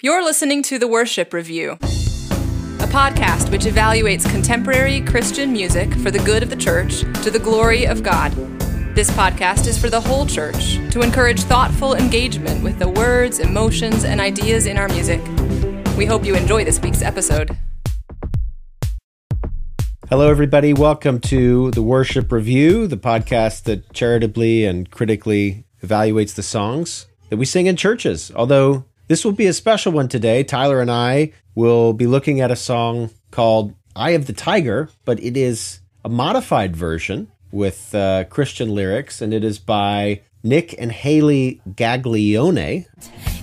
You're listening to The Worship Review, a podcast which evaluates contemporary Christian music for the good of the church to the glory of God. This podcast is for the whole church to encourage thoughtful engagement with the words, emotions, and ideas in our music. We hope you enjoy this week's episode. Hello, everybody. Welcome to the Worship Review, the podcast that charitably and critically evaluates the songs that we sing in churches. Although this will be a special one today. Tyler and I will be looking at a song called Eye of the Tiger, but it is a modified version with uh, Christian lyrics, and it is by Nick and Haley Gaglione.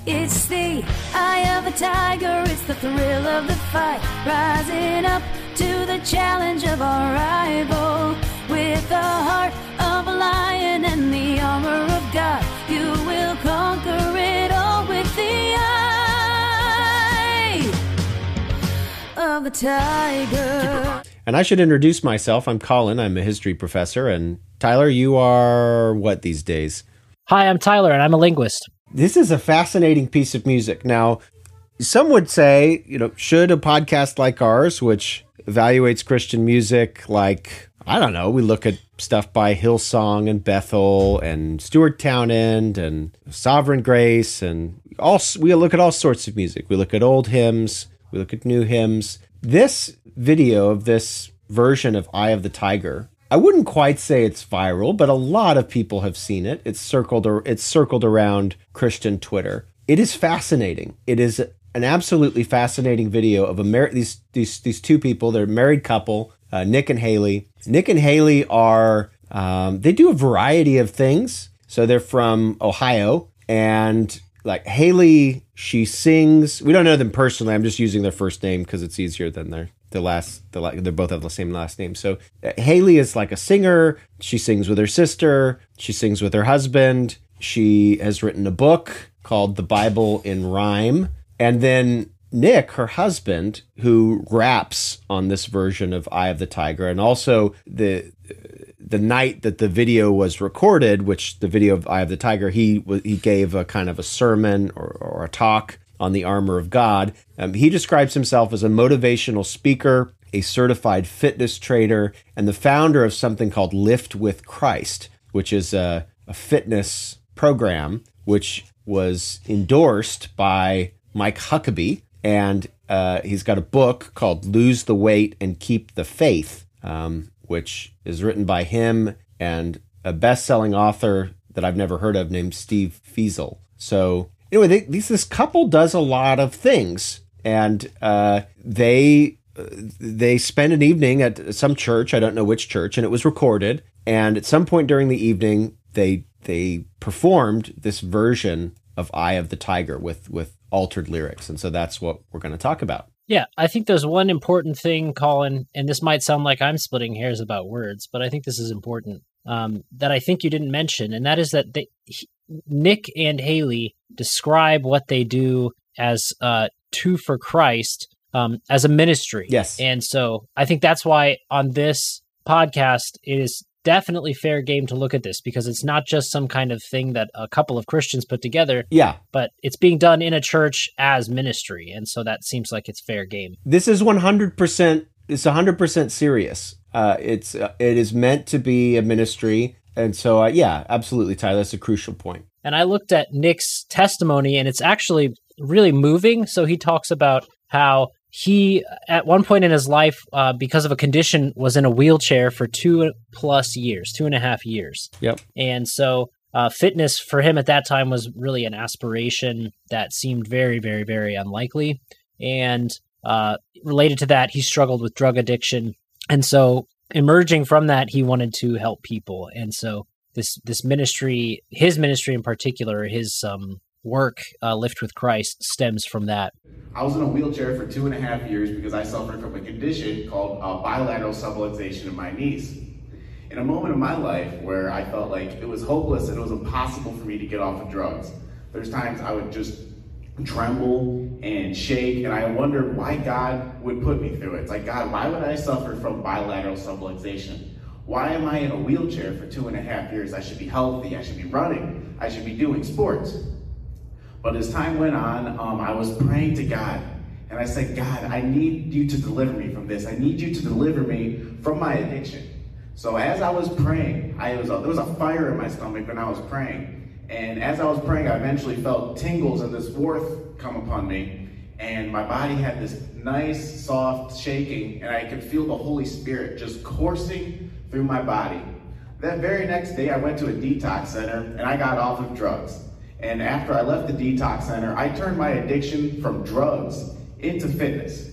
It's the eye of a tiger, it's the thrill of the fight, rising up to the challenge of our rival. With the heart of a lion and the armor of God, you will conquer of the tiger. And I should introduce myself. I'm Colin. I'm a history professor. And Tyler, you are what these days? Hi, I'm Tyler, and I'm a linguist. This is a fascinating piece of music. Now, some would say, you know, should a podcast like ours, which evaluates Christian music, like, I don't know, we look at stuff by Hillsong and Bethel and Stuart Townend and Sovereign Grace and all we look at all sorts of music. We look at old hymns, we look at new hymns. This video of this version of Eye of the Tiger, I wouldn't quite say it's viral, but a lot of people have seen it. It's circled or it's circled around Christian Twitter. It is fascinating. It is an absolutely fascinating video of a mar- these these these two people. They're a married couple, uh, Nick and Haley. Nick and Haley are um, they do a variety of things. So they're from Ohio, and like Haley, she sings. We don't know them personally. I'm just using their first name because it's easier than their the last. The they both have the same last name. So uh, Haley is like a singer. She sings with her sister. She sings with her husband. She has written a book called The Bible in Rhyme. And then Nick, her husband, who raps on this version of Eye of the Tiger, and also the the night that the video was recorded, which the video of Eye of the Tiger, he he gave a kind of a sermon or, or a talk on the armor of God. Um, he describes himself as a motivational speaker, a certified fitness trainer, and the founder of something called Lift with Christ, which is a, a fitness program which was endorsed by Mike Huckabee, and uh, he's got a book called "Lose the Weight and Keep the Faith," um, which is written by him and a best-selling author that I've never heard of named Steve Fiesel. So anyway, they, these, this couple does a lot of things, and uh, they they spend an evening at some church. I don't know which church, and it was recorded. And at some point during the evening, they they performed this version of Eye of the Tiger with with altered lyrics, and so that's what we're going to talk about. Yeah, I think there's one important thing, Colin, and this might sound like I'm splitting hairs about words, but I think this is important um, that I think you didn't mention, and that is that they, he, Nick and Haley describe what they do as uh, two for Christ um, as a ministry. Yes, and so I think that's why on this podcast it is definitely fair game to look at this because it's not just some kind of thing that a couple of Christians put together. Yeah. But it's being done in a church as ministry. And so that seems like it's fair game. This is 100%, it's 100% serious. Uh, it's, uh, it is meant to be a ministry. And so, uh, yeah, absolutely, Tyler. That's a crucial point. And I looked at Nick's testimony and it's actually really moving. So he talks about how he at one point in his life uh, because of a condition was in a wheelchair for two plus years two and a half years. Yep. And so uh, fitness for him at that time was really an aspiration that seemed very very very unlikely. And uh, related to that he struggled with drug addiction. And so emerging from that he wanted to help people. And so this this ministry his ministry in particular his um, work, uh, Lift with Christ, stems from that. I was in a wheelchair for two and a half years because I suffered from a condition called uh, bilateral subluxation of my knees. In a moment of my life where I felt like it was hopeless and it was impossible for me to get off of drugs, there's times I would just tremble and shake, and I wondered why God would put me through it. It's like, God, why would I suffer from bilateral subluxation? Why am I in a wheelchair for two and a half years? I should be healthy, I should be running, I should be doing sports. But as time went on, um, I was praying to God. And I said, God, I need you to deliver me from this. I need you to deliver me from my addiction. So as I was praying, I was a, there was a fire in my stomach when I was praying. And as I was praying, I eventually felt tingles and this warmth come upon me. And my body had this nice, soft shaking, and I could feel the Holy Spirit just coursing through my body. That very next day, I went to a detox center and I got off of drugs. And after I left the detox center, I turned my addiction from drugs into fitness.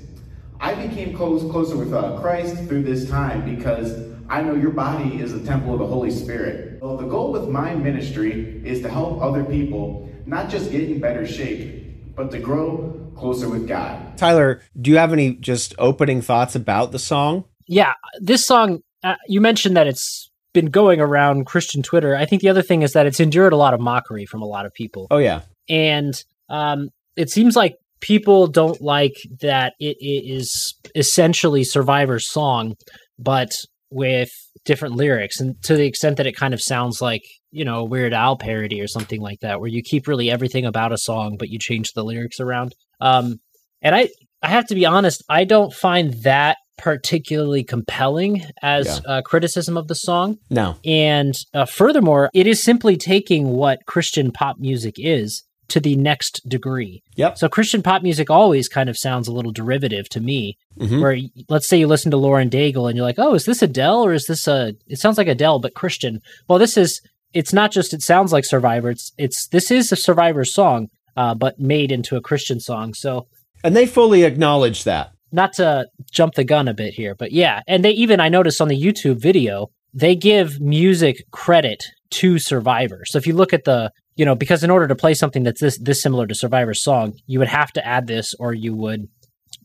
I became close, closer with uh, Christ through this time because I know your body is a temple of the Holy Spirit. Well, the goal with my ministry is to help other people not just get in better shape, but to grow closer with God. Tyler, do you have any just opening thoughts about the song? Yeah, this song, uh, you mentioned that it's been going around Christian Twitter. I think the other thing is that it's endured a lot of mockery from a lot of people. Oh, yeah. And um, it seems like people don't like that it, it is essentially Survivor's song, but with different lyrics and to the extent that it kind of sounds like you know a weird al parody or something like that where you keep really everything about a song but you change the lyrics around um and i i have to be honest i don't find that particularly compelling as yeah. uh, criticism of the song no and uh, furthermore it is simply taking what christian pop music is to the next degree. Yep. So Christian pop music always kind of sounds a little derivative to me. Mm-hmm. Where let's say you listen to Lauren Daigle and you're like, oh, is this Adele or is this a? It sounds like Adele but Christian. Well, this is. It's not just it sounds like Survivor. It's it's this is a Survivor song, uh, but made into a Christian song. So. And they fully acknowledge that. Not to jump the gun a bit here, but yeah, and they even I noticed on the YouTube video they give music credit to Survivor. So if you look at the you know, because in order to play something that's this this similar to Survivor's song, you would have to add this, or you would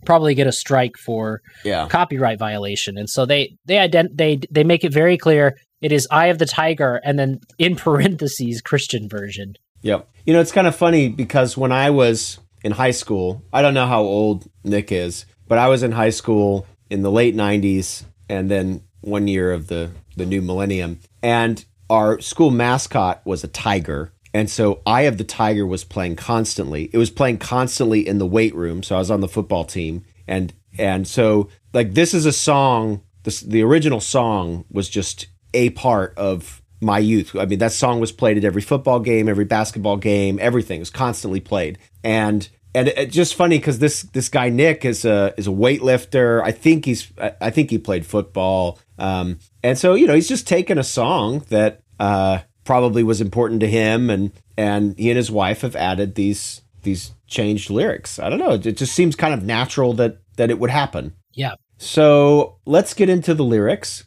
probably get a strike for yeah. copyright violation. And so they they ident- they they make it very clear it is Eye of the Tiger, and then in parentheses Christian version. Yep. You know, it's kind of funny because when I was in high school, I don't know how old Nick is, but I was in high school in the late '90s, and then one year of the the new millennium, and our school mascot was a tiger and so Eye of the Tiger was playing constantly. It was playing constantly in the weight room. So I was on the football team. And and so like this is a song, this the original song was just a part of my youth. I mean, that song was played at every football game, every basketball game, everything was constantly played. And and it's just funny because this this guy Nick is a is a weightlifter. I think he's I think he played football. Um, and so you know he's just taken a song that uh, probably was important to him and and he and his wife have added these these changed lyrics. I don't know. It just seems kind of natural that that it would happen. Yeah. So let's get into the lyrics.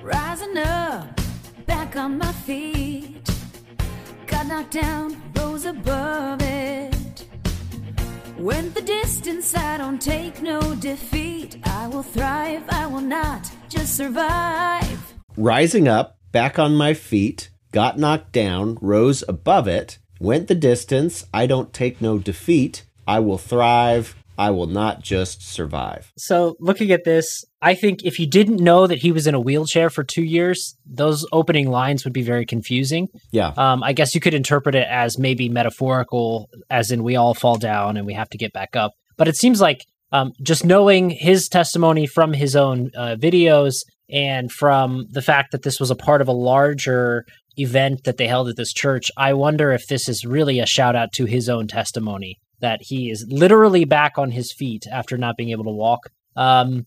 Rising up, back on my feet. Got knocked down, rose above it. Went the distance, I don't take no defeat. I will thrive, I will not just survive. Rising up, back on my feet got knocked down, rose above it, went the distance. I don't take no defeat. I will thrive. I will not just survive. So, looking at this, I think if you didn't know that he was in a wheelchair for two years, those opening lines would be very confusing. Yeah. Um, I guess you could interpret it as maybe metaphorical, as in we all fall down and we have to get back up. But it seems like um, just knowing his testimony from his own uh, videos and from the fact that this was a part of a larger event that they held at this church, I wonder if this is really a shout out to his own testimony that he is literally back on his feet after not being able to walk. Um,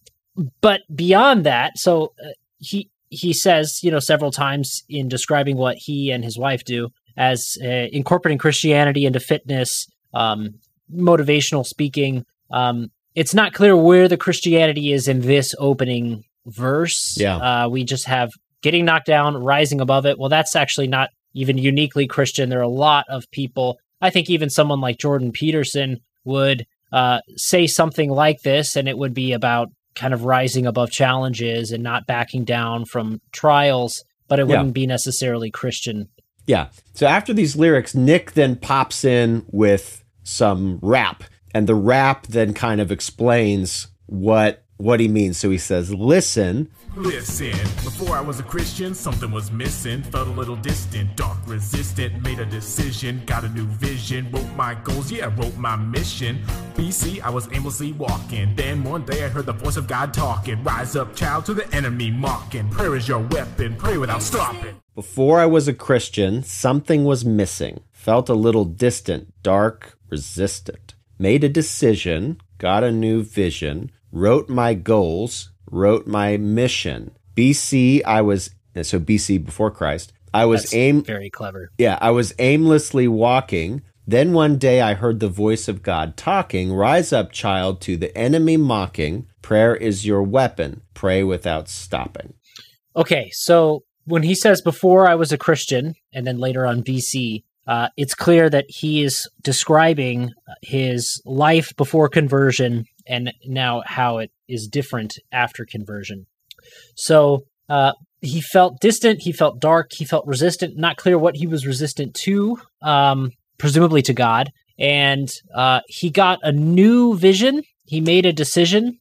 but beyond that, so uh, he he says, you know, several times in describing what he and his wife do as uh, incorporating Christianity into fitness, um, motivational speaking. Um, it's not clear where the Christianity is in this opening verse. Yeah, uh, we just have getting knocked down, rising above it. Well, that's actually not even uniquely Christian. There are a lot of people. I think even someone like Jordan Peterson would uh, say something like this, and it would be about kind of rising above challenges and not backing down from trials, but it wouldn't be necessarily Christian. Yeah. So after these lyrics, Nick then pops in with some rap, and the rap then kind of explains what what he means. So he says, Listen, Listen, before I was a Christian, something was missing. Felt a little distant, dark, resistant. Made a decision, got a new vision. Wrote my goals, yeah, wrote my mission. BC, I was aimlessly walking. Then one day I heard the voice of God talking. Rise up, child, to the enemy mocking. Prayer is your weapon, pray without stopping. before I was a Christian, something was missing. Felt a little distant, dark, resistant. Made a decision, got a new vision, wrote my goals, wrote my mission. BC, I was, so BC before Christ, I was That's aim, very clever. yeah, I was aimlessly walking. Then one day I heard the voice of God talking, Rise up, child, to the enemy mocking. Prayer is your weapon. Pray without stopping. Okay, so when he says before I was a Christian, and then later on BC, uh, it's clear that he is describing his life before conversion and now how it is different after conversion. So uh, he felt distant, he felt dark, he felt resistant, not clear what he was resistant to, um, presumably to God. And uh, he got a new vision, he made a decision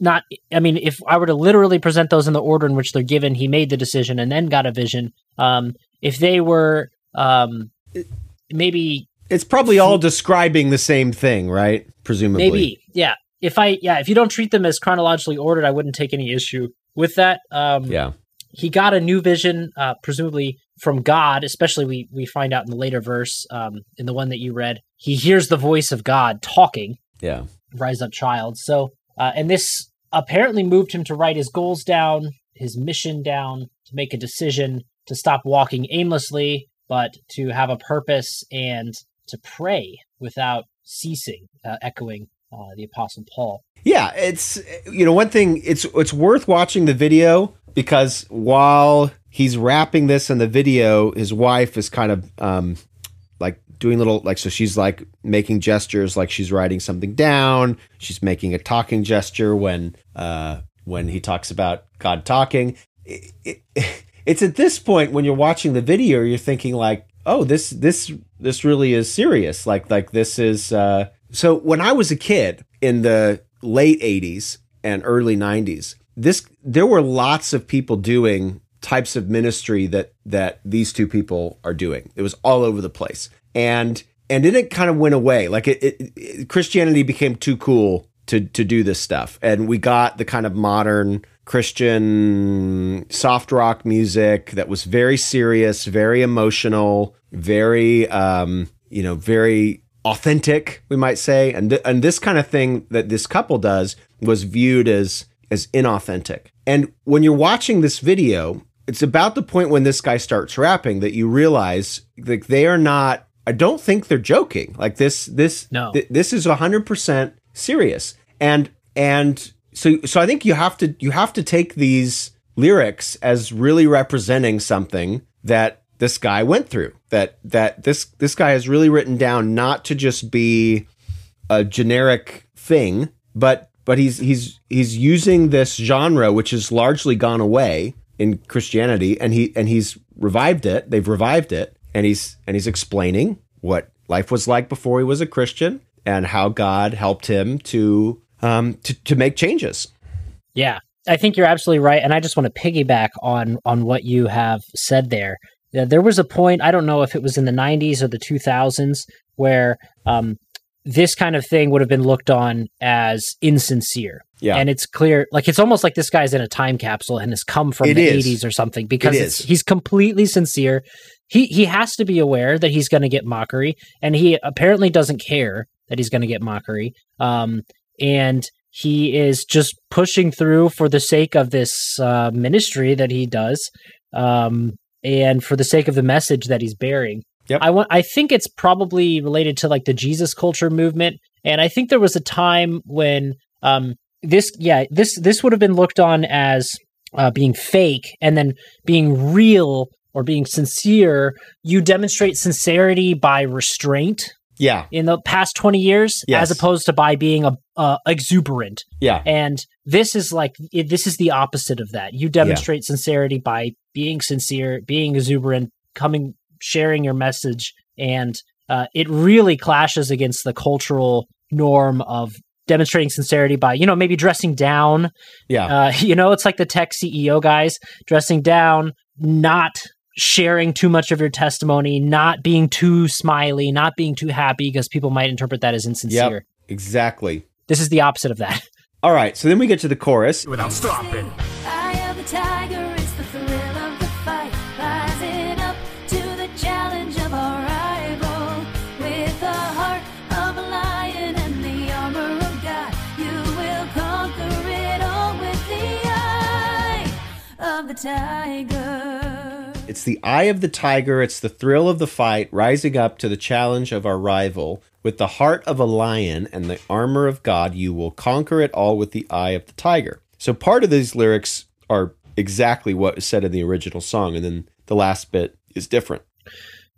not i mean if i were to literally present those in the order in which they're given he made the decision and then got a vision um if they were um maybe It's probably all describing the same thing, right? Presumably. maybe yeah if i yeah if you don't treat them as chronologically ordered i wouldn't take any issue with that um Yeah. he got a new vision uh presumably from god especially we we find out in the later verse um in the one that you read he hears the voice of god talking Yeah. rise up child so uh, and this apparently moved him to write his goals down his mission down to make a decision to stop walking aimlessly but to have a purpose and to pray without ceasing uh, echoing uh, the apostle paul Yeah, it's you know one thing it's it's worth watching the video because while he's rapping this in the video, his wife is kind of um like doing little like so she's like making gestures like she's writing something down. She's making a talking gesture when uh when he talks about God talking. It, it, it's at this point when you're watching the video you're thinking like, "Oh, this this this really is serious." Like like this is uh so when I was a kid in the late 80s and early 90s, this there were lots of people doing types of ministry that that these two people are doing. It was all over the place. And and then it kind of went away. Like it, it, it Christianity became too cool to to do this stuff. And we got the kind of modern Christian soft rock music that was very serious, very emotional, very um, you know, very authentic, we might say. And th- and this kind of thing that this couple does was viewed as as inauthentic. And when you're watching this video, it's about the point when this guy starts rapping that you realize like they are not I don't think they're joking. Like this this No. th- this is 100% serious. And and so so I think you have to you have to take these lyrics as really representing something that this guy went through. That that this this guy has really written down not to just be a generic thing, but but he's he's he's using this genre which has largely gone away in Christianity and he and he's revived it. They've revived it and he's and he's explaining what life was like before he was a Christian and how God helped him to um to, to make changes. Yeah, I think you're absolutely right, and I just want to piggyback on on what you have said there. There was a point I don't know if it was in the 90s or the 2000s where um, this kind of thing would have been looked on as insincere. Yeah. and it's clear, like it's almost like this guy's in a time capsule and has come from It the is. 80s or something because It he's completely sincere. He he has to be aware that he's going to get mockery, and he apparently doesn't care that he's going to get mockery. Um, and he is just pushing through for the sake of this uh, ministry that he does, um, and for the sake of the message that he's bearing. Yep. I want. I think it's probably related to like the Jesus culture movement, and I think there was a time when um, this, yeah, this this would have been looked on as uh, being fake, and then being real or being sincere. You demonstrate sincerity by restraint Yeah. in the past 20 years Yes. as opposed to by being a uh, exuberant Yeah. and this is like it, this is the opposite of that you demonstrate sincerity by being sincere being exuberant coming sharing your message and uh, it really clashes against the cultural norm of demonstrating sincerity by, you know, maybe dressing down. Yeah. Uh, you know, it's like the tech CEO guys dressing down, not sharing too much of your testimony, not being too smiley, not being too happy because people might interpret that as insincere. Yep. Exactly. This is the opposite of that. All right. So then we get to the chorus. Without stopping. It's the eye of the tiger. It's the thrill of the fight, rising up to the challenge of our rival. With the heart of a lion and the armor of God, you will conquer it all with the eye of the tiger. So part of these lyrics are exactly what was said in the original song, and then the last bit is different.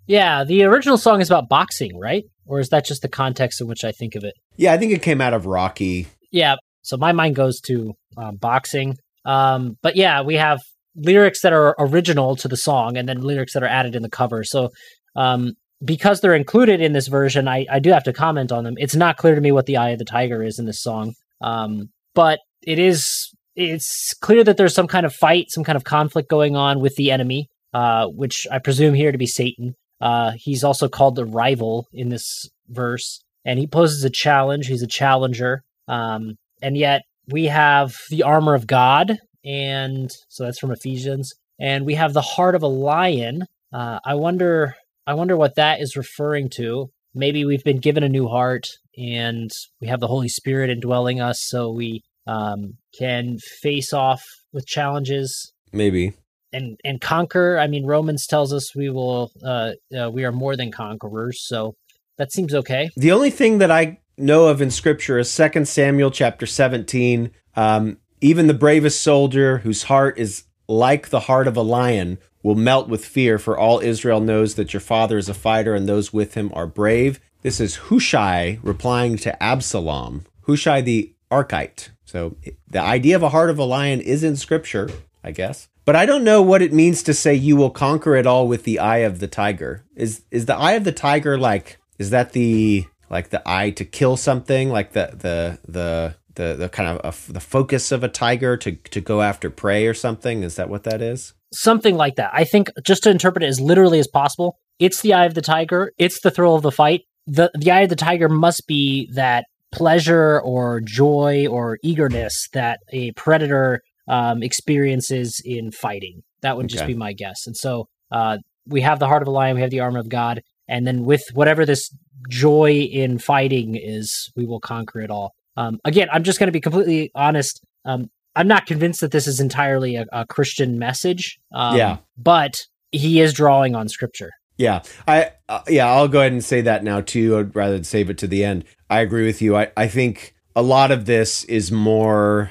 Yeah, the original song is about boxing, right? Or is that just the context in which I think of it? Yeah, I think it came out of Rocky. Yeah, so my mind goes to um, boxing. Um, but yeah, we have lyrics that are original to the song and then lyrics that are added in the cover. So um, because they're included in this version, I, I do have to comment on them. It's not clear to me what the Eye of the Tiger is in this song. Um, but it is it's clear that there's some kind of fight, some kind of conflict going on with the enemy, uh, which I presume here to be Satan. Uh, he's also called the rival in this verse, and he poses a challenge. He's a challenger, um, and yet we have the armor of God, and so that's from Ephesians, and we have the heart of a lion. Uh, I wonder, I wonder what that is referring to. Maybe we've been given a new heart, and we have the Holy Spirit indwelling us, so we um, can face off with challenges Maybe. and and conquer. I mean, Romans tells us we will uh, uh, we are more than conquerors, so that seems okay. The only thing that I know of in scripture is Second Samuel chapter 17. Um, even the bravest soldier whose heart is like the heart of a lion will melt with fear, for all Israel knows that your father is a fighter and those with him are brave. This is Hushai replying to Absalom. Hushai the Archite. So the idea of a heart of a lion is in scripture, I guess. But I don't know what it means to say you will conquer it all with the eye of the tiger. Is is the eye of the tiger like is that the like the eye to kill something like the the the the, the kind of a, the focus of a tiger to to go after prey or something is that what that is Something like that. I think just to interpret it as literally as possible, it's the eye of the tiger. It's the thrill of the fight. the The eye of the tiger must be that pleasure or joy or eagerness that a predator um, experiences in fighting. That would just Okay. be my guess. And so uh, we have the heart of a lion, we have the armor of God, and then with whatever this joy in fighting is, we will conquer it all. Um, again, I'm just going to be completely honest. Um, I'm not convinced that this is entirely a, a Christian message. Um, Yeah. but he is drawing on scripture. Yeah, I uh, yeah, I'll go ahead and say that now too. I'd rather save it to the end. I agree with you. I I think a lot of this is more.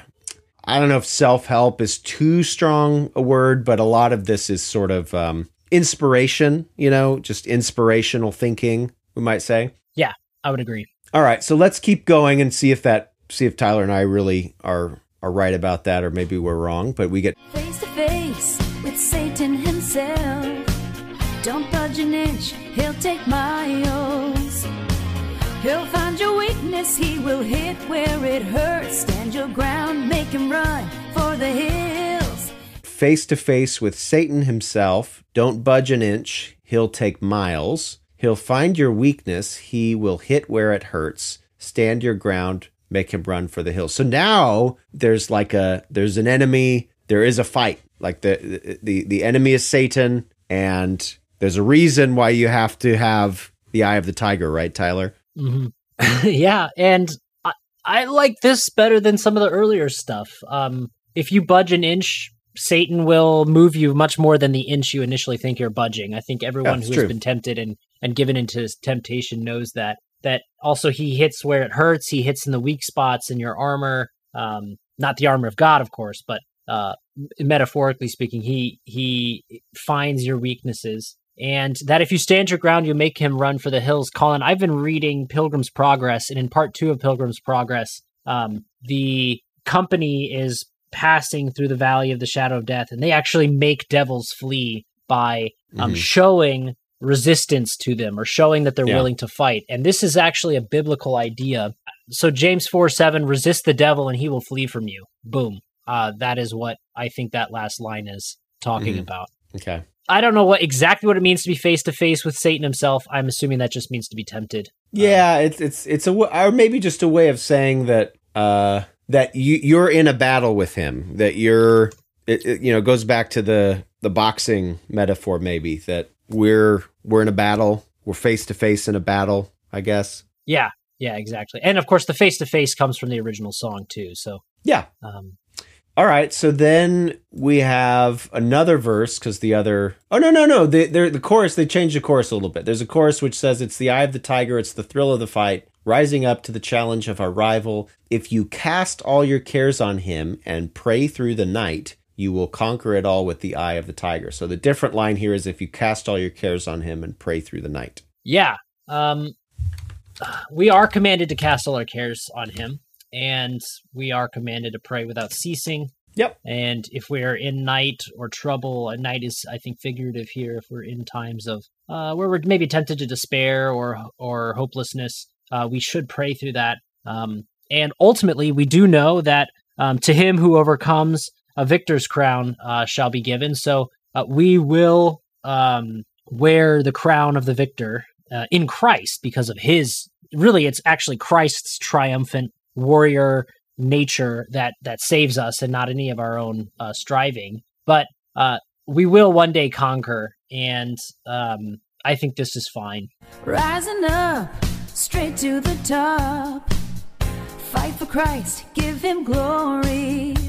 I don't know if self help is too strong a word, but a lot of this is sort of um, inspiration. You know, just inspirational thinking. We might say. Yeah, I would agree. All right, so let's keep going and see if that see if Tyler and I really are are right about that, or maybe we're wrong. But we get Face to face with Satan himself. Don't budge an inch, he'll take miles. He'll find your weakness, he will hit where it hurts. Stand your ground, make him run for the hills. face to face with Satan himself. Don't budge an inch, he'll take miles. He'll find your weakness, he will hit where it hurts. Stand your ground, make him run for the hills. So now there's like a there's an enemy, there is a fight. Like the the the enemy is Satan and there's a reason why you have to have the eye of the tiger, right, Tyler? hmm yeah, and I, I like this better than some of the earlier stuff. Um, if you budge an inch, Satan will move you much more than the inch you initially think you're budging. I think everyone That's who true. been tempted and and given into temptation knows that. That also he hits where it hurts. He hits in the weak spots in your armor. Um, not the armor of God, of course, but uh, metaphorically speaking, he he finds your weaknesses, and that if you stand your ground, you make him run for the hills. Colin, I've been reading Pilgrim's Progress, and in part two of Pilgrim's Progress, um, the company is passing through the valley of the shadow of death, and they actually make devils flee by um, Mhm. showing resistance to them or showing that they're Yeah. willing to fight. And this is actually a biblical idea. so James 4 7, resist the devil and he will flee from you. Boom. Uh, that is what I think that last line is talking Mhm. about. Okay. I don't know what exactly what it means to be face to face with Satan himself. I'm assuming that just means to be tempted. Yeah, it's it's it's a or maybe just a way of saying that uh that you you're in a battle with him. That you're it, it, you know goes back to the the boxing metaphor maybe that we're we're in a battle. We're face to face in a battle. I guess. Yeah, yeah, exactly. And of course, the face to face comes from the original song too. So, Yeah. um, All right. So then we have another verse because the other. Oh no no no! The the the chorus they changed the chorus a little bit. There's a chorus which says it's the eye of the tiger. It's the thrill of the fight. Rising up to the challenge of our rival. If you cast all your cares on him and pray through the night, you will conquer it all with the eye of the tiger. So the different line here is if you cast all your cares on him and pray through the night. yeah, um, we are commanded to cast all our cares on Him, and we are commanded to pray without ceasing. Yep. And if we're in night or trouble, and night is, I think, figurative here. If we're in times of uh, where we're maybe tempted to despair or or hopelessness, uh, we should pray through that. Um, and ultimately, we do know that um, to him who overcomes, a victor's crown uh, shall be given. So uh, we will um, wear the crown of the victor uh, in Christ because of his. Really, it's actually Christ's triumphant warrior nature that that saves us, and not any of our own uh, striving. But uh, we will one day conquer, and um, I think this is fine. Rising up, straight to the top. Fight for Christ, give him glory.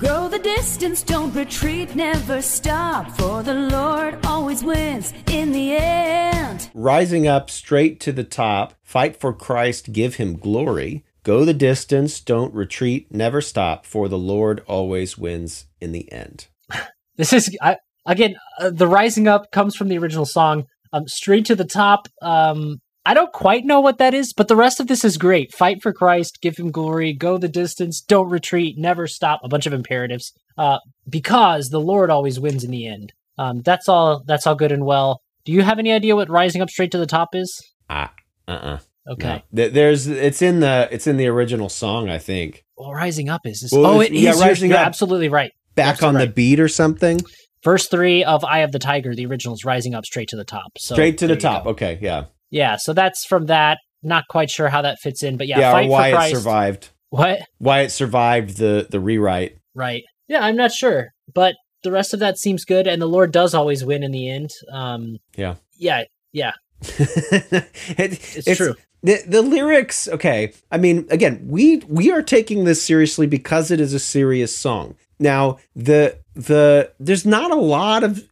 Go the distance, don't retreat, never stop. For the Lord always wins in the end. Rising up straight to the top, fight for Christ, give him glory. Go the distance, don't retreat, never stop, for the Lord always wins in the end. This is I, again uh, the rising up comes from the original song. Um, straight to the top. Um, I don't quite know what that is, but the rest of this is great. Fight for Christ, give him glory, go the distance, don't retreat, never stop. A bunch of imperatives. Uh, because the Lord always wins in the end. Um, that's all. That's all good and well. Do you have any idea what rising up straight to the top is? Ah, uh-uh. Okay. No. Th- There's it's in the it's in the original song, I think. Well, rising up is this. Well, oh, it is. yeah, You're- Rising you're Up. absolutely right. Back You're on the beat or something. Verse three of "Eye of the Tiger," the original is rising up straight to the top. So Straight to the top. go. Okay, yeah. Yeah, so that's from that. Not quite sure how that fits in, but yeah, Yeah, fight or why for it Christ. survived. What? Why it survived the the rewrite. Right. Yeah, I'm not sure, but the rest of that seems good, and the Lord does always win in the end. Um, Yeah. yeah, yeah, It- it's, true. The the lyrics, okay. I mean, again, we we are taking this seriously because it is a serious song. Now, the the there's not a lot of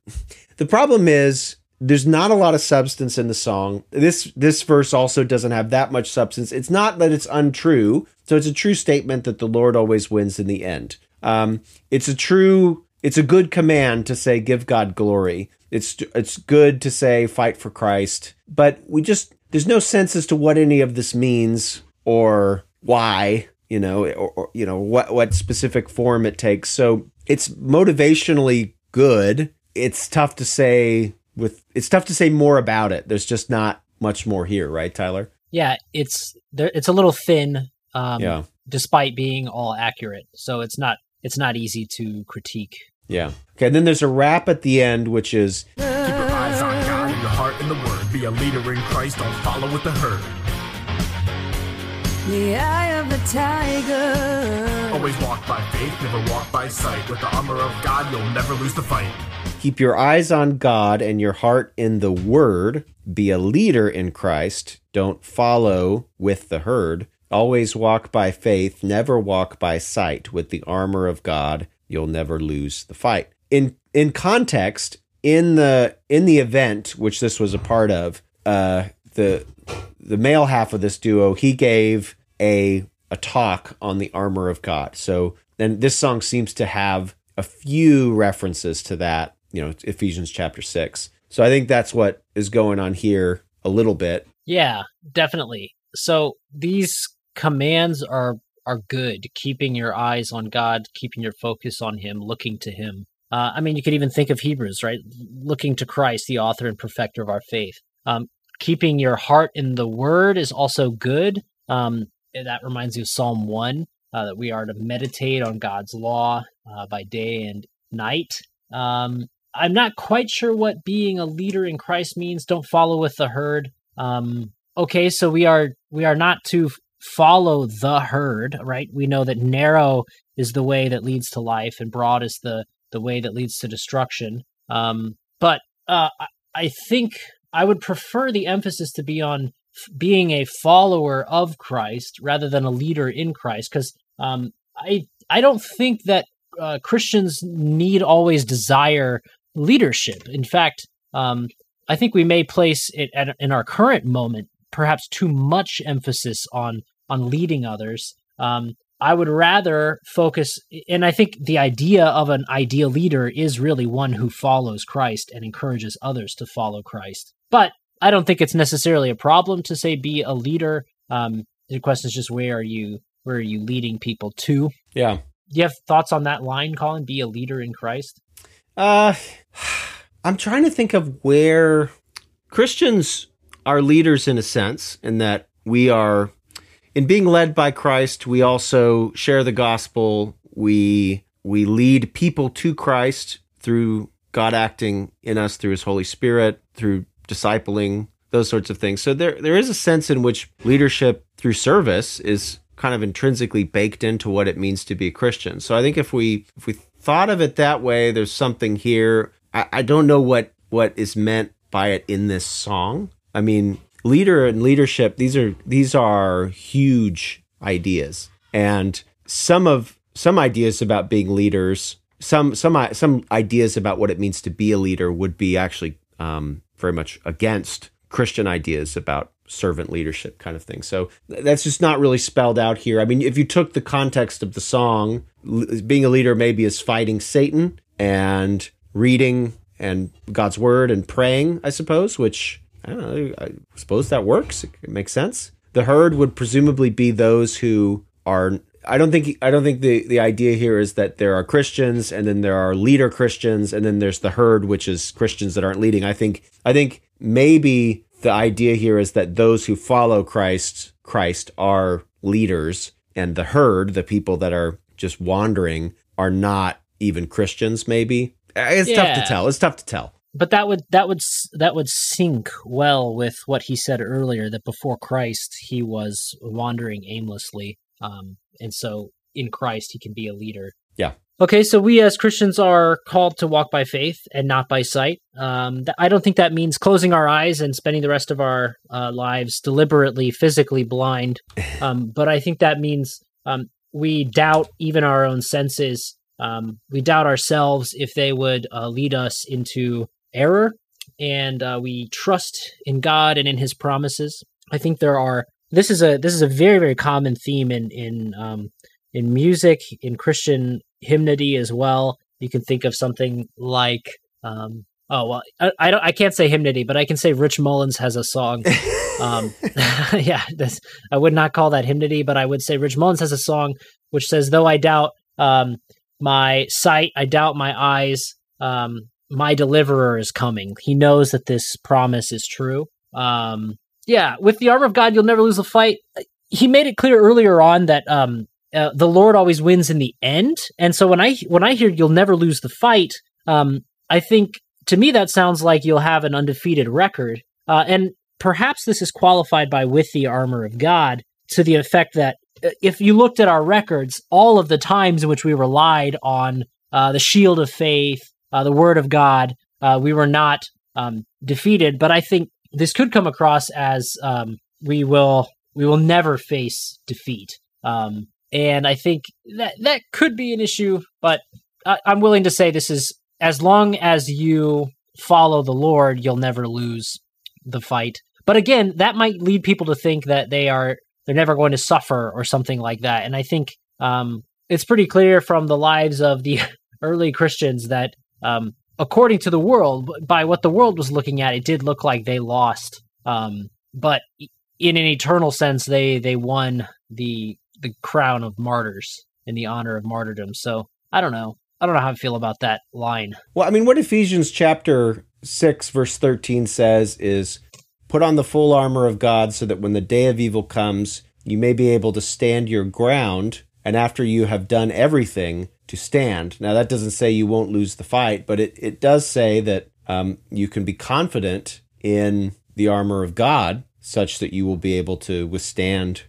the problem is there's not a lot of substance in the song. This this verse also doesn't have that much substance. It's not that it's untrue. So it's a true statement that the Lord always wins in the end. Um, it's a true it's a good command to say give God glory. It's it's good to say fight for Christ, but we just there's no sense as to what any of this means or why, you know, or, or you know what what specific form it takes. So it's motivationally good. It's tough to say with it's tough to say more about it. There's just not much more here, right, Tyler? Yeah, it's there. It's a little thin, um, Yeah. despite being all accurate. So it's not it's not easy to critique. Yeah. Okay, And then there's a rap at the end which is Keep your eyes on God and your heart in the Word. Be a leader in Christ, don't follow with the herd. The eye of the tiger. Always walk by faith, never walk by sight. With the armor of God, you'll never lose the fight. Keep your eyes on God and your heart in the Word. Be a leader in Christ. Don't follow with the herd. Always walk by faith, never walk by sight. With the armor of God, you'll never lose the fight. In in context, in the in the event which this was a part of, uh, the the male half of this duo, he gave a a talk on the armor of God. So then this song seems to have a few references to that, you know, Ephesians chapter 6. So I think that's what is going on here a little bit. Yeah, definitely. So these commands are are good. Keeping your eyes on God, keeping your focus on Him, looking to Him. Uh, I mean, you could even think of Hebrews, right? Looking to Christ, the author and perfecter of our faith. Um, keeping your heart in the Word is also good. Um, that reminds you of Psalm 1 uh, that we are to meditate on God's law uh, by day and night. Um, I'm not quite sure what being a leader in Christ means. Don't follow with the herd. Um, okay, so we are we are not to follow the herd, right? We know that narrow is the way that leads to life, and broad is the the way that leads to destruction. Um, but uh, I think I would prefer the emphasis to be on being a follower of Christ rather than a leader in Christ, because um, I I don't think that uh, Christians need always desire leadership. In fact, um, I think we may place it at, in our current moment perhaps too much emphasis on on leading others. Um, I would rather focus, and I think the idea of an ideal leader is really one who follows Christ and encourages others to follow Christ. But I don't think it's necessarily a problem to say be a leader. Um, the question is just where are you where are you leading people to? Yeah. Do you have thoughts on that line, Colin? Be a leader in Christ. Uh, I'm trying to think of where Christians are leaders in a sense, in that we are, in being led by Christ, we also share the gospel. We we lead people to Christ through God acting in us through His Holy Spirit, through discipling, those sorts of things. So there there is a sense in which leadership through service is kind of intrinsically baked into what it means to be a Christian. So I think if we if we thought of it that way, there's something here. I, I don't know what what is meant by it in this song. I mean, leader and leadership, these are these are huge ideas. And some of some ideas about being leaders, some some some ideas about what it means to be a leader would be actually um, very much against Christian ideas about servant leadership kind of thing. So that's just not really spelled out here. I mean, if you took the context of the song, being a leader maybe is fighting Satan and reading and God's word and praying, I suppose, which I don't know, I suppose that works. It makes sense. The herd would presumably be those who are I don't think I don't think the the idea here is that there are Christians and then there are leader Christians and then there's the herd which is Christians that aren't leading. I think I think maybe the idea here is that those who follow Christ Christ are leaders and the herd, the people that are just wandering are not even Christians maybe. It's yeah. tough to tell. It's tough to tell. But that would that would that would sync well with what he said earlier that before Christ he was wandering aimlessly, um, and so in Christ he can be a leader. Yeah. Okay, so we as Christians are called to walk by faith and not by sight. Um, th- I don't think that means closing our eyes and spending the rest of our uh, lives deliberately, physically blind. Um, but I think that means um, we doubt even our own senses. Um, we doubt ourselves if they would uh, lead us into error, and uh, we trust in God and in His promises. I think there are. This is a this is a very very common theme in in um, in music in Christian hymnody as well. You can think of something like, um, oh well, I, I, don't, I can't say hymnody, but I can say Rich Mullins has a song. um, yeah, this, I would not call that hymnody, but I would say Rich Mullins has a song which says, "Though I doubt um, my sight, I doubt my eyes. Um, my deliverer is coming. He knows that this promise is true." Um, yeah, with the armor of God, you'll never lose a fight. He made it clear earlier on that um, uh, the Lord always wins in the end. And so when I when I hear you'll never lose the fight, um, I think to me that sounds like you'll have an undefeated record. Uh, and perhaps this is qualified by with the armor of God to the effect that uh, if you looked at our records, all of the times in which we relied on uh, the shield of faith, uh, the word of God, uh, we were not um, defeated. But I think this could come across as um, we will we will never face defeat. Um, and I think that that could be an issue, but I, I'm willing to say this is as long as you follow the Lord, you'll never lose the fight. But again, that might lead people to think that they are they're never going to suffer or something like that. And I think um, it's pretty clear from the lives of the early Christians that, um, according to the world, by what the world was looking at, it did look like they lost. Um, but in an eternal sense, they they won the the crown of martyrs in the honor of martyrdom. So I don't know. I don't know how I feel about that line. Well, I mean, what Ephesians chapter 6, verse 13 says is put on the full armor of God so that when the day of evil comes, you may be able to stand your ground, and after you have done everything, to stand. Now, that doesn't say you won't lose the fight, but it, it does say that um, you can be confident in the armor of God such that you will be able to withstand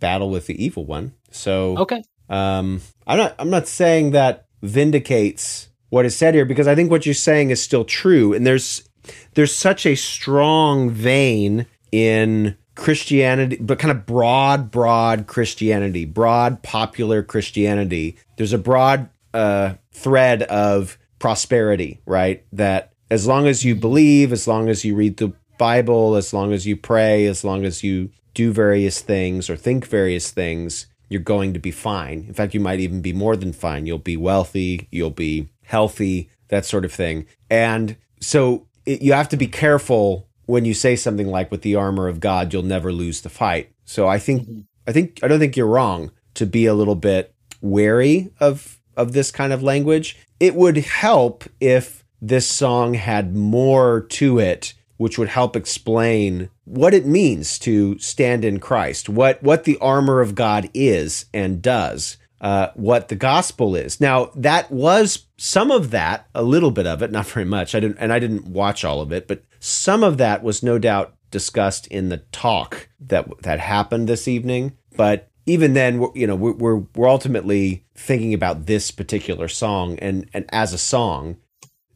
battle with the evil one. So, Okay. um, I'm not. I'm not saying that vindicates what is said here because I think what you're saying is still true, and there's there's such a strong vein in Christianity, but kind of broad, broad Christianity, broad popular Christianity. There's a broad uh, thread of prosperity, right? That as long as you believe, as long as you read the Bible, as long as you pray, as long as you do various things or think various things, you're going to be fine. In fact, you might even be more than fine. You'll be wealthy, you'll be healthy, that sort of thing. And so it, you have to be careful when you say something like with the armor of God, you'll never lose the fight. So I think I think I don't think you're wrong to be a little bit wary of of this kind of language. It would help if this song had more to it which would help explain what it means to stand in Christ, what what the armor of God is and does, uh, what the gospel is. Now that was some of that, a little bit of it, not very much. I didn't, and I didn't watch all of it, but some of that was no doubt discussed in the talk that that happened this evening. But even then, you know, we're, we're ultimately thinking about this particular song, and and as a song,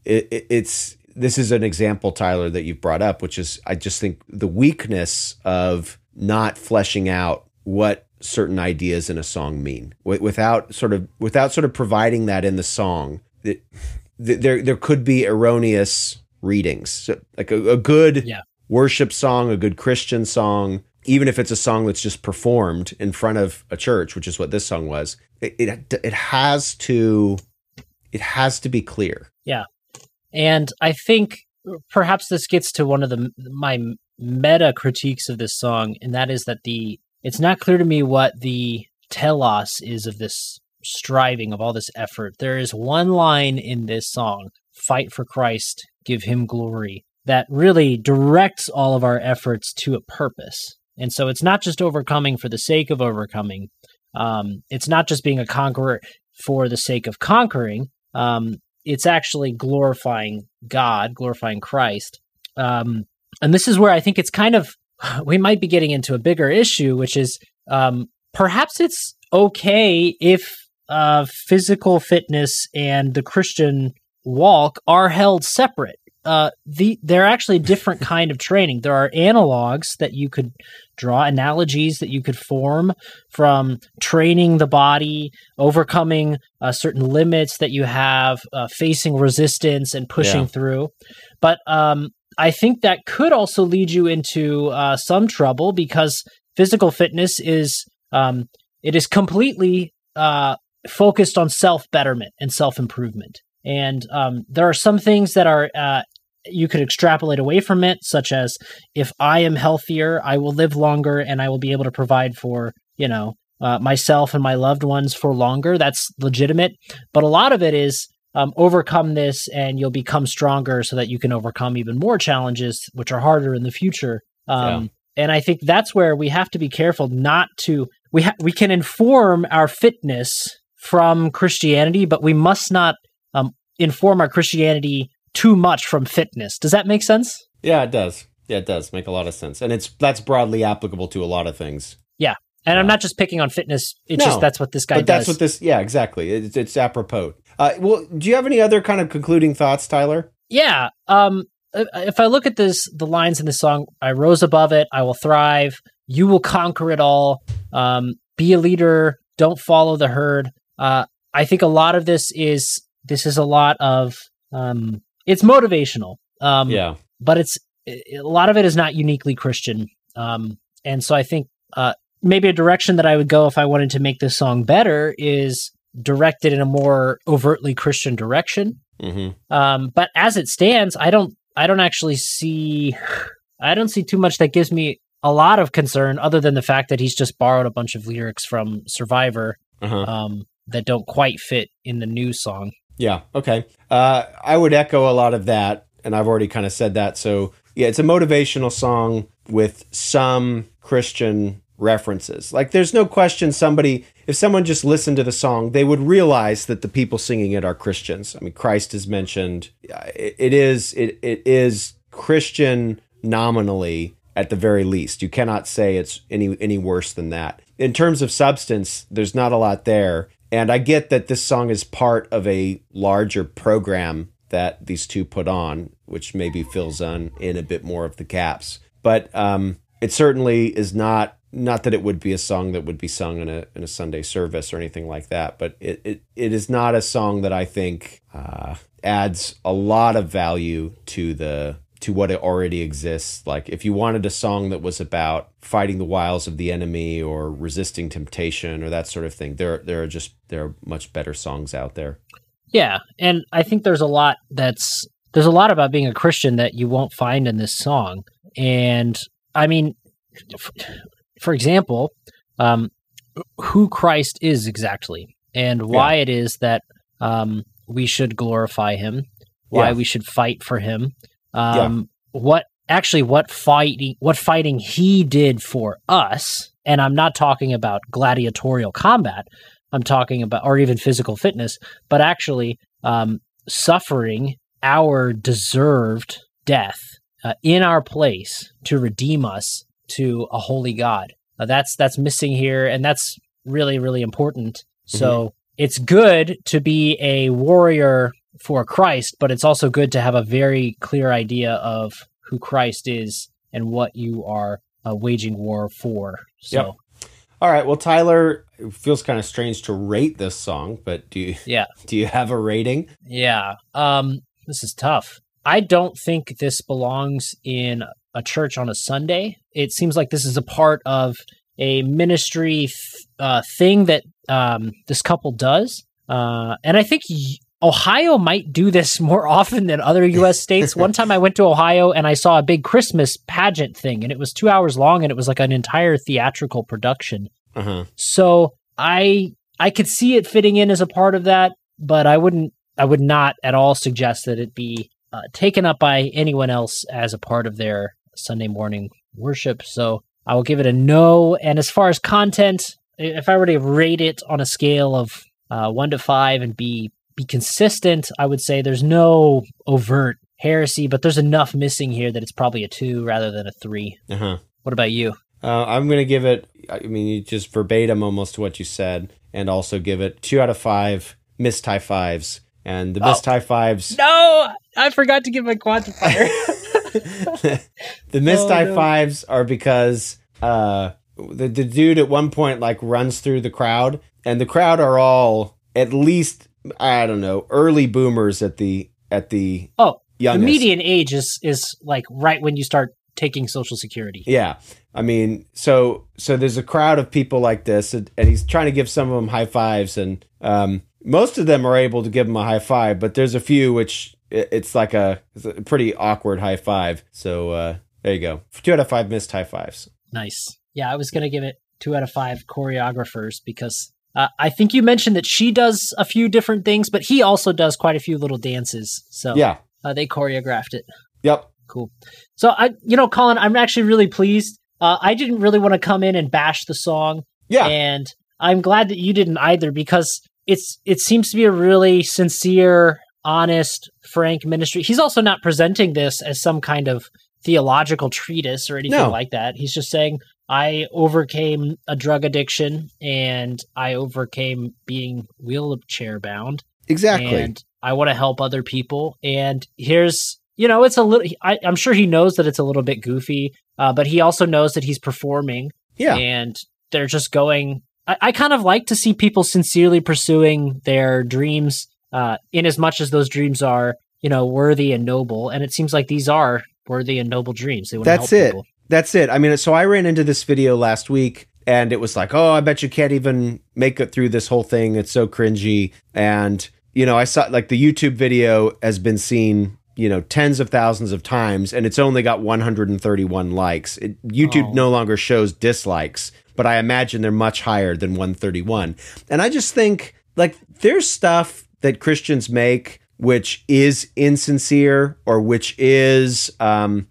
it, it's this is an example, Tyler, that you've brought up, which is I just think the weakness of not fleshing out what certain ideas in a song mean without sort of without sort of providing that in the song. That there there could be erroneous readings, so, like a, a good Yeah. worship song, a good Christian song. Even if it's a song that's just performed in front of a church, which is what this song was, it it, it has to it has to be clear. Yeah. And I think perhaps this gets to one of the my meta critiques of this song, and that is that the it's not clear to me what the telos is of this striving of all this effort. There is one line in this song, "Fight for Christ, give Him glory," that really directs all of our efforts to a purpose. And so it's not just overcoming for the sake of overcoming. Um, it's not just being a conqueror for the sake of conquering. Um, it's actually glorifying God, glorifying Christ. Um, and this is where I think it's kind of, we might be getting into a bigger issue, which is um, perhaps it's okay if uh, physical fitness and the Christian walk are held separate. Uh, the they're actually a different kind of training. There are analogs that you could draw, analogies that you could form from training the body, overcoming uh, certain limits that you have, uh, facing resistance and pushing Yeah. through. But um, I think that could also lead you into uh, some trouble because physical fitness is um, it is completely uh, focused on self betterment and self improvement. And um, there are some things that are uh, you could extrapolate away from it, such as if I am healthier, I will live longer and I will be able to provide for you know uh, myself and my loved ones for longer. That's legitimate. But a lot of it is um, overcome this and you'll become stronger so that you can overcome even more challenges, which are harder in the future. Um, And I think that's where we have to be careful not to. We ha- we can inform our fitness from Christianity, but we must not um, inform our Christianity too much from fitness. Does that make sense? Yeah, it does. Yeah, it does make a lot of sense, and it's that's broadly applicable to a lot of things. Yeah, and I'm not just picking on fitness. It's No, just that's what this guy but that's what this. Yeah, exactly. It's, it's apropos. Uh, well, do you have any other kind of concluding thoughts, Tyler? yeah. Um, if if I look at this, the lines in the song, I rose above it. I will thrive. You will conquer it all. Um, be a leader. Don't follow the herd. Uh, I think a lot of this is this is a lot of um, it's motivational. Um, yeah, but it's a lot of it is not uniquely Christian. Um, and so I think uh, maybe a direction that I would go if I wanted to make this song better is directed in a more overtly Christian direction. hmm Um, but as it stands, I don't I don't actually see I don't see too much that gives me a lot of concern other than the fact that he's just borrowed a bunch of lyrics from Survivor uh-huh. um, that don't quite fit in the new song. Yeah. Okay. Uh, I would echo a lot of that, and I've already kind of said that. So yeah, it's a motivational song with some Christian references. Like there's no question somebody if someone just listened to the song, they would realize that the people singing it are Christians. I mean, Christ is mentioned. It, it is it it is Christian nominally at the very least. You cannot say it's any any worse than that. In terms of substance, there's not a lot there. And I get that this song is part of a larger program that these two put on, which maybe fills in, in a bit more of the gaps. But um, it certainly is not not that it would be a song that would be sung in a in a Sunday service or anything like that, but it it, it is not a song that I think uh, adds a lot of value to the to what it already exists. Like if you wanted a song that was about fighting the wiles of the enemy or resisting temptation or that sort of thing, there there are just there are much better songs out there. Yeah, and I think there's a lot that's there's a lot about being a Christian that you won't find in this song. And I mean, for example, um, who Christ is exactly, and why yeah. it is that um, we should glorify Him, why yeah. we should fight for Him, um, yeah. what actually what fighting what fighting He did for us. And I'm not talking about gladiatorial combat. I'm talking about, or even physical fitness, but actually um, suffering our deserved death uh, in our place to redeem us to a holy God. Uh, that's that's missing here, and that's really really important. Mm-hmm. So it's good to be a warrior for Christ, but it's also good to have a very clear idea of who Christ is and what you are uh, waging war for. So. Yep. All right. Well, Tyler, it feels kind of strange to rate this song, but do you? Yeah. Do you have a rating? Yeah. Um. This is tough. I don't think this belongs in a church on a Sunday. It seems like this is a part of a ministry uh, thing that um, this couple does. Uh, and I think Ohio might do this more often than other U.S. states. One time I went to Ohio and I saw a big Christmas pageant thing, and it was two hours long, and it was like an entire theatrical production. Uh-huh. So I I could see it fitting in as a part of that, but I wouldn't. I would not at all suggest that it be uh, taken up by anyone else as a part of their Sunday morning worship. So I will give it a no. And as far as content, if I were to rate it on a scale of uh, one to five and be be consistent, I would say there's no overt heresy, but there's enough missing here that it's probably a two rather than a 3 uh-huh. What about you? Uh, I'm going to give it. I mean, you just verbatim almost to what you said, and also give it two out of five missed high fives. And the missed oh. high fives. No, I forgot to give my quantifier. the missed oh, high no. fives are because uh, the, the dude at one point like runs through the crowd, and the crowd are all at least I don't know early boomers at the at the oh youngest. the median age is is like right when you start taking social security. Yeah. I mean, so so there's a crowd of people like this, and, and he's trying to give some of them high fives, and um, most of them are able to give him a high five, but there's a few which it's like a, it's a pretty awkward high five. So uh, there you go. Two out of five missed high fives. Nice. Yeah, I was gonna give it two out of five choreographers because uh, I think you mentioned that she does a few different things, but he also does quite a few little dances. So yeah, uh, they choreographed it. Yep. Cool. So I, you know, Colin, I'm actually really pleased. Uh, I didn't really want to come in and bash the song. Yeah. And I'm glad that you didn't either because it's it seems to be a really sincere honest, frank ministry. He's also not presenting this as some kind of theological treatise or anything no. like that. He's just saying, I overcame a drug addiction and I overcame being wheelchair bound. Exactly. And I want to help other people. And here's, you know, it's a little, I, am sure he knows that it's a little bit goofy, uh, but he also knows that he's performing. Yeah. And they're just going, I, I kind of like to see people sincerely pursuing their dreams uh, in as much as those dreams are, you know, worthy and noble. And it seems like these are worthy and noble dreams. They want That's to help it. People. That's it. I mean, so I ran into this video last week and it was like, oh, I bet you can't even make it through this whole thing. It's so cringy. And, you know, I saw like the YouTube video has been seen, you know, tens of thousands of times and it's only got 131 likes. It, YouTube oh. no longer shows dislikes, but I imagine they're much higher than 131. And I just think like there's stuff that Christians make, which is insincere or which is um,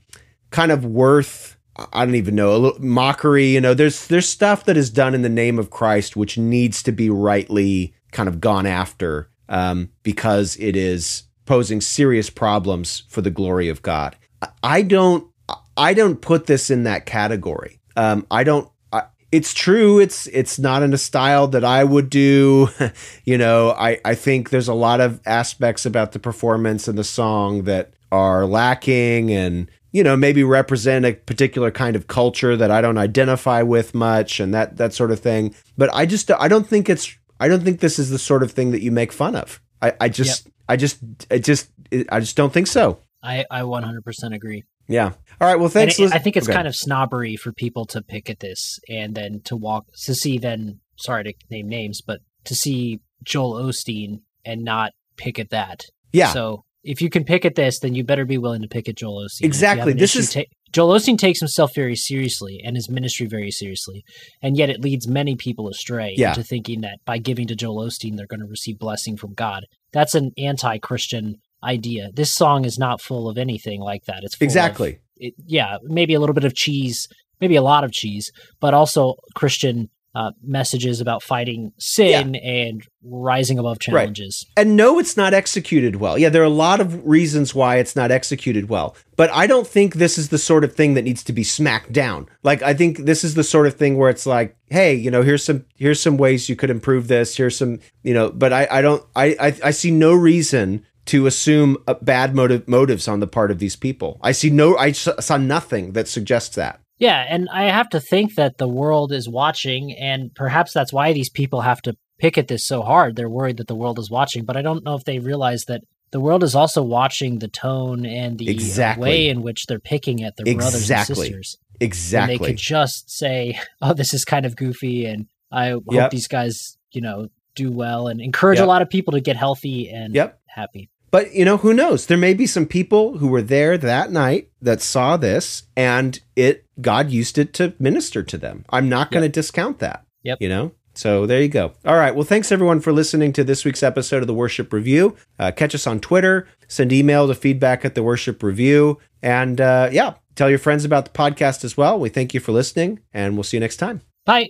kind of worth I don't even know, a little mockery. You know, there's there's stuff that is done in the name of Christ which needs to be rightly kind of gone after um, because it is posing serious problems for the glory of God. I don't I don't put this in that category. Um, I don't. I, it's true. It's it's not in a style that I would do. you know, I I think there's a lot of aspects about the performance and the song that are lacking, and you know maybe represent a particular kind of culture that I don't identify with much, and that that sort of thing. But I just I don't think it's I don't think this is the sort of thing that you make fun of. I I just yep. I just I just I just don't think so. I I 100% agree. Yeah. All right. Well, thanks. It, I think it's okay. kind of snobbery for people to pick at this and then to walk to see then. Sorry to name names, but to see Joel Osteen and not pick at that. Yeah. So if you can pick at this, then you better be willing to pick at Joel Osteen. Exactly. This is. Ta- Joel Osteen takes himself very seriously and his ministry very seriously, and yet it leads many people astray yeah. into thinking that by giving to Joel Osteen, they're going to receive blessing from God. That's an anti-Christian idea. This song is not full of anything like that. It's exactly. Of, it, yeah, maybe a little bit of cheese, maybe a lot of cheese, but also Christian uh, messages about fighting sin yeah. and rising above challenges. Right. And no, it's not executed well. Yeah, there are a lot of reasons why it's not executed well, but I don't think this is the sort of thing that needs to be smacked down. Like I think this is the sort of thing where it's like, hey, you know, here's some here's some ways you could improve this. Here's some, you know, but I I don't I I, I see no reason to assume bad motive, motives on the part of these people. I see no, I saw nothing that suggests that. Yeah, and I have to think that the world is watching, and perhaps that's why these people have to pick at this so hard. They're worried that the world is watching, but I don't know if they realize that the world is also watching the tone and the uh, exactly. way in which they're picking at their exactly. brothers and sisters. Exactly. And they could just say, "Oh, this is kind of goofy," and I hope yep. these guys, you know, do well and encourage yep. a lot of people to get healthy and yep. happy. But you know, who knows? There may be some people who were there that night that saw this and it God used it to minister to them. I'm not going to yep. discount that. Yep. You know? So there you go. All right. Well, thanks everyone for listening to this week's episode of the Worship Review. Uh, catch us on Twitter. Send email to feedback at the Worship Review. And uh, yeah, tell your friends about the podcast as well. We thank you for listening, and we'll see you next time. Bye.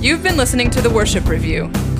You've been listening to the Worship Review.